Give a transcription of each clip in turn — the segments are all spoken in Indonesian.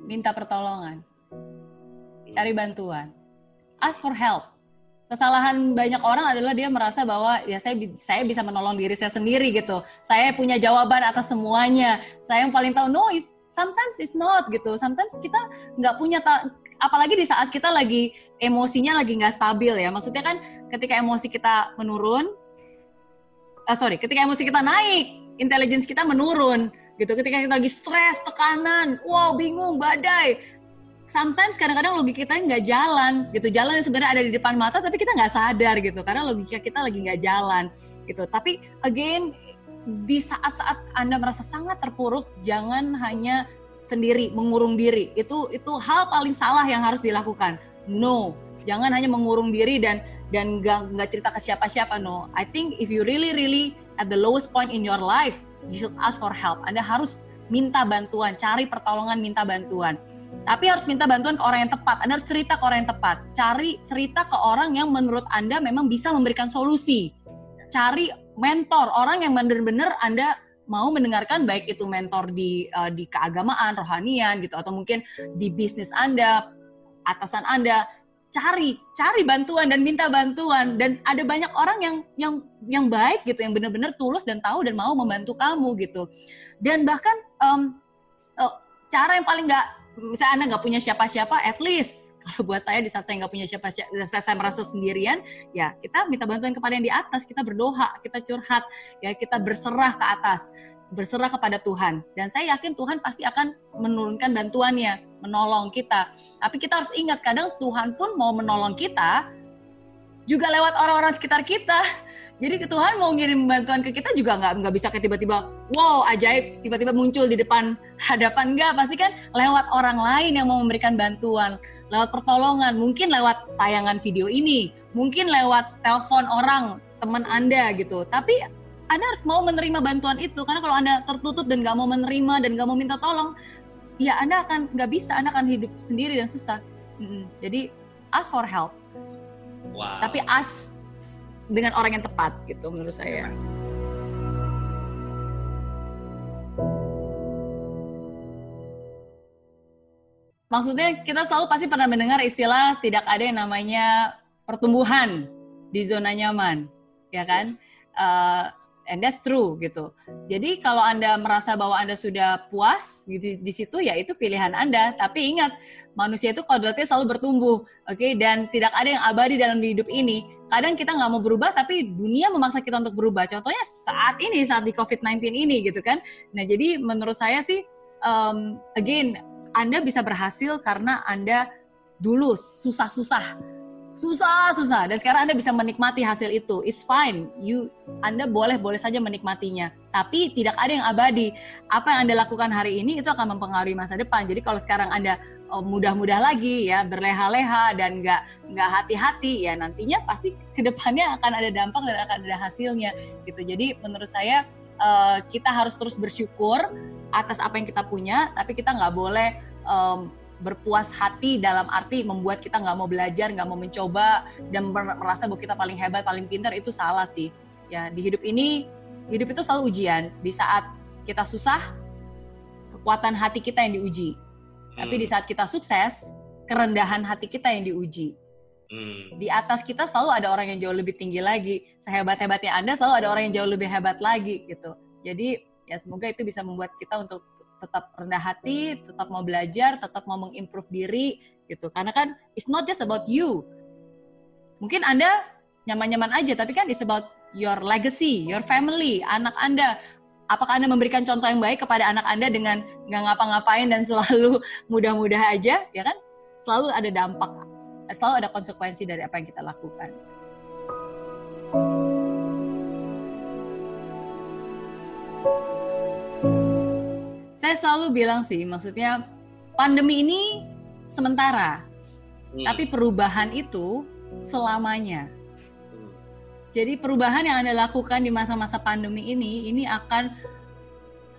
minta pertolongan. Cari bantuan. Ask for help. Kesalahan banyak orang adalah dia merasa bahwa ya saya saya bisa menolong diri saya sendiri gitu. Saya punya jawaban atas semuanya. Saya yang paling tahu. No, is sometimes it's not gitu. Sometimes kita nggak punya apalagi di saat kita lagi emosinya lagi nggak stabil ya. Maksudnya kan ketika emosi kita menurun, uh, sorry, ketika emosi kita naik, intelligence kita menurun gitu. Ketika kita lagi stres, tekanan, wow bingung, badai, sometimes kadang-kadang logika kita nggak jalan gitu. Jalan yang sebenarnya ada di depan mata tapi kita nggak sadar gitu. Karena logika kita lagi nggak jalan gitu. Tapi again di saat-saat anda merasa sangat terpuruk jangan hanya sendiri mengurung diri. Itu itu hal paling salah yang harus dilakukan. No. Jangan hanya mengurung diri dan dan nggak cerita ke siapa-siapa no. I think if you really really at the lowest point in your life you should ask for help anda harus minta bantuan, cari pertolongan, minta bantuan. Tapi harus minta bantuan ke orang yang tepat. Anda harus cerita ke orang yang tepat. Cari cerita ke orang yang menurut Anda memang bisa memberikan solusi. Cari mentor, orang yang benar-benar Anda mau mendengarkan baik itu mentor di uh, di keagamaan, rohanian gitu atau mungkin di bisnis Anda, atasan Anda cari cari bantuan dan minta bantuan. Dan ada banyak orang yang yang yang baik gitu yang benar-benar tulus dan tahu dan mau membantu kamu gitu. Dan bahkan um, uh, cara yang paling nggak misalnya anda nggak punya siapa-siapa at least kalau buat saya di saat saya nggak punya siapa-siapa saya, saya merasa sendirian ya kita minta bantuan kepada yang di atas kita berdoa kita curhat ya kita berserah ke atas berserah kepada Tuhan. Dan saya yakin Tuhan pasti akan menurunkan bantuannya menolong kita. Tapi kita harus ingat kadang Tuhan pun mau menolong kita juga lewat orang-orang sekitar kita jadi Tuhan mau ngirim bantuan ke kita juga nggak nggak bisa kayak tiba-tiba wow ajaib tiba-tiba muncul di depan hadapan nggak pasti kan lewat orang lain yang mau memberikan bantuan lewat pertolongan mungkin lewat tayangan video ini mungkin lewat telepon orang teman anda gitu tapi anda harus mau menerima bantuan itu karena kalau Anda tertutup dan nggak mau menerima dan nggak mau minta tolong, ya Anda akan nggak bisa, Anda akan hidup sendiri dan susah. Jadi ask for help. Wow. Tapi ask dengan orang yang tepat gitu menurut saya. Maksudnya kita selalu pasti pernah mendengar istilah tidak ada yang namanya pertumbuhan di zona nyaman, ya kan? Uh, and that's true gitu. Jadi kalau Anda merasa bahwa Anda sudah puas gitu di situ ya itu pilihan Anda, tapi ingat manusia itu kodratnya selalu bertumbuh, oke? Okay? Dan tidak ada yang abadi dalam hidup ini. Kadang kita nggak mau berubah, tapi dunia memaksa kita untuk berubah. Contohnya saat ini, saat di COVID-19 ini, gitu kan? Nah, jadi menurut saya sih, um, again, Anda bisa berhasil karena Anda dulu susah-susah susah susah. Dan sekarang anda bisa menikmati hasil itu. It's fine. You anda boleh boleh saja menikmatinya. Tapi tidak ada yang abadi. Apa yang anda lakukan hari ini itu akan mempengaruhi masa depan. Jadi kalau sekarang anda oh, mudah-mudah lagi ya berleha-leha dan nggak nggak hati-hati ya nantinya pasti ke depannya akan ada dampak dan akan ada hasilnya gitu. Jadi menurut saya uh, kita harus terus bersyukur atas apa yang kita punya tapi kita nggak boleh berpuas hati dalam arti membuat kita nggak mau belajar, nggak mau mencoba dan merasa bahwa kita paling hebat, paling pintar itu salah sih. Ya di hidup ini hidup itu selalu ujian. Di saat kita susah, kekuatan hati kita yang diuji. Hmm. Tapi di hmm. saat kita sukses, kerendahan hati kita yang diuji. Hmm. Di atas kita selalu ada orang yang jauh lebih tinggi lagi. Sehebat-hebatnya Anda selalu ada orang yang jauh lebih hebat lagi gitu. Jadi ya semoga itu bisa membuat kita untuk tetap rendah hati, tetap mau belajar, tetap mau mengimprove diri gitu. Karena kan it's not just about you. Mungkin Anda nyaman-nyaman aja, tapi kan it's about your legacy, your family, anak Anda. Apakah Anda memberikan contoh yang baik kepada anak Anda dengan nggak ngapa-ngapain dan selalu mudah-mudah aja, ya kan? Selalu ada dampak, selalu ada konsekuensi dari apa yang kita lakukan. Saya selalu bilang sih, maksudnya pandemi ini sementara, hmm. tapi perubahan itu selamanya. Hmm. Jadi perubahan yang anda lakukan di masa-masa pandemi ini, ini akan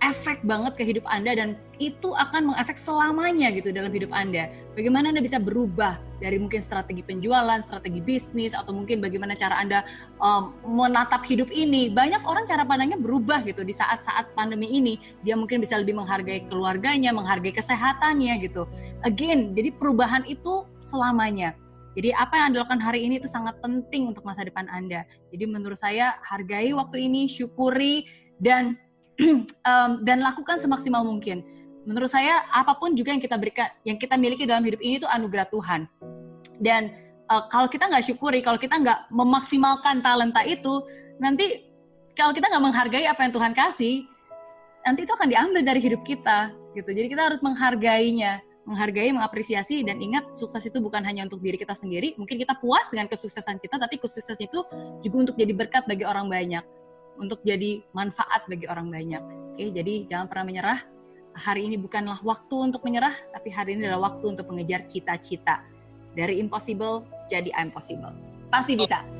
efek banget ke hidup Anda dan itu akan mengefek selamanya gitu dalam hidup Anda. Bagaimana Anda bisa berubah dari mungkin strategi penjualan, strategi bisnis atau mungkin bagaimana cara Anda um, menatap hidup ini. Banyak orang cara pandangnya berubah gitu di saat-saat pandemi ini. Dia mungkin bisa lebih menghargai keluarganya, menghargai kesehatannya gitu. Again, jadi perubahan itu selamanya. Jadi apa yang Anda lakukan hari ini itu sangat penting untuk masa depan Anda. Jadi menurut saya hargai waktu ini, syukuri dan um, dan lakukan semaksimal mungkin. Menurut saya apa pun juga yang kita berikan, yang kita miliki dalam hidup ini itu anugerah Tuhan. Dan uh, kalau kita nggak syukuri, kalau kita nggak memaksimalkan talenta itu, nanti kalau kita nggak menghargai apa yang Tuhan kasih, nanti itu akan diambil dari hidup kita, gitu. Jadi kita harus menghargainya, menghargai, mengapresiasi, dan ingat sukses itu bukan hanya untuk diri kita sendiri. Mungkin kita puas dengan kesuksesan kita, tapi kesuksesan itu juga untuk jadi berkat bagi orang banyak untuk jadi manfaat bagi orang banyak. Oke, jadi jangan pernah menyerah. Hari ini bukanlah waktu untuk menyerah, tapi hari ini adalah waktu untuk mengejar cita-cita. Dari impossible jadi impossible. Pasti bisa.